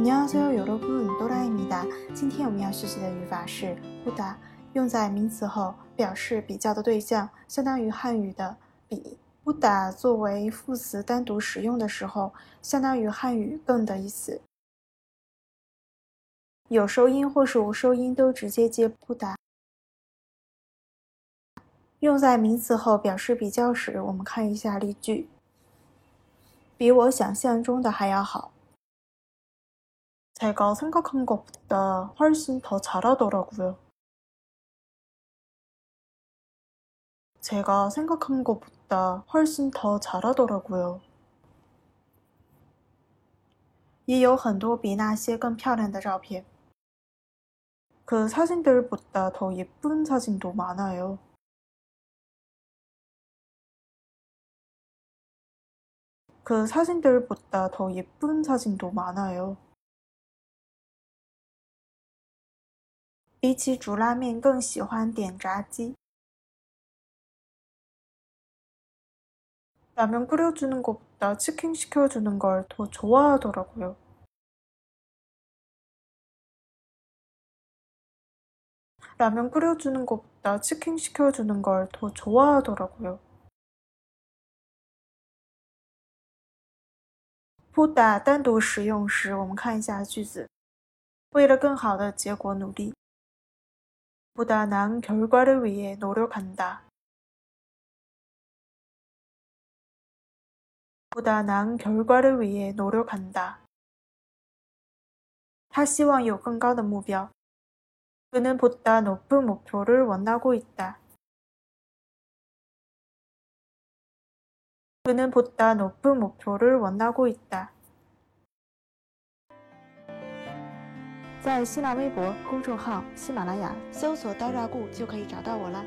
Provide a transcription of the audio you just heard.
안녕하세요여러분도라입니다今天我们要学习的语法是“不达”，用在名词后表示比较的对象，相当于汉语的“比”。不达作为副词单独使用的时候，相当于汉语“更”的意思。有收音或是无收音都直接接不达。用在名词后表示比较时，我们看一下例句：比我想象中的还要好。 제가생각한것보다훨씬더잘하더라고요제가생각한것보다훨씬더잘하더라고요也有很多比那些更漂亮的照片。그사진들보다더예쁜사진도많아요그사진들보다더예쁜사진도많아요 比起煮拉面，更喜欢点炸鸡。라면끓여주는것보다치킨시켜주는걸더좋아하더라고요 라면 끓여주는 것보다 치킨 시켜주는 걸 더 좋아하더라고요. 보다 单独使用时，我们看一下句子。为了更好的结果努力。 보다 나은 결과를 위해 노력한다. 보다 나은 결과를 위해 노력한다. 他希望有更高的目标。 그는 보다 높은 목표를 원하고 있다. 그는 보다 높은 목표를 원하고 있다. 在新浪微博公众号“喜马拉雅”搜索“刀扎固”就可以找到我了。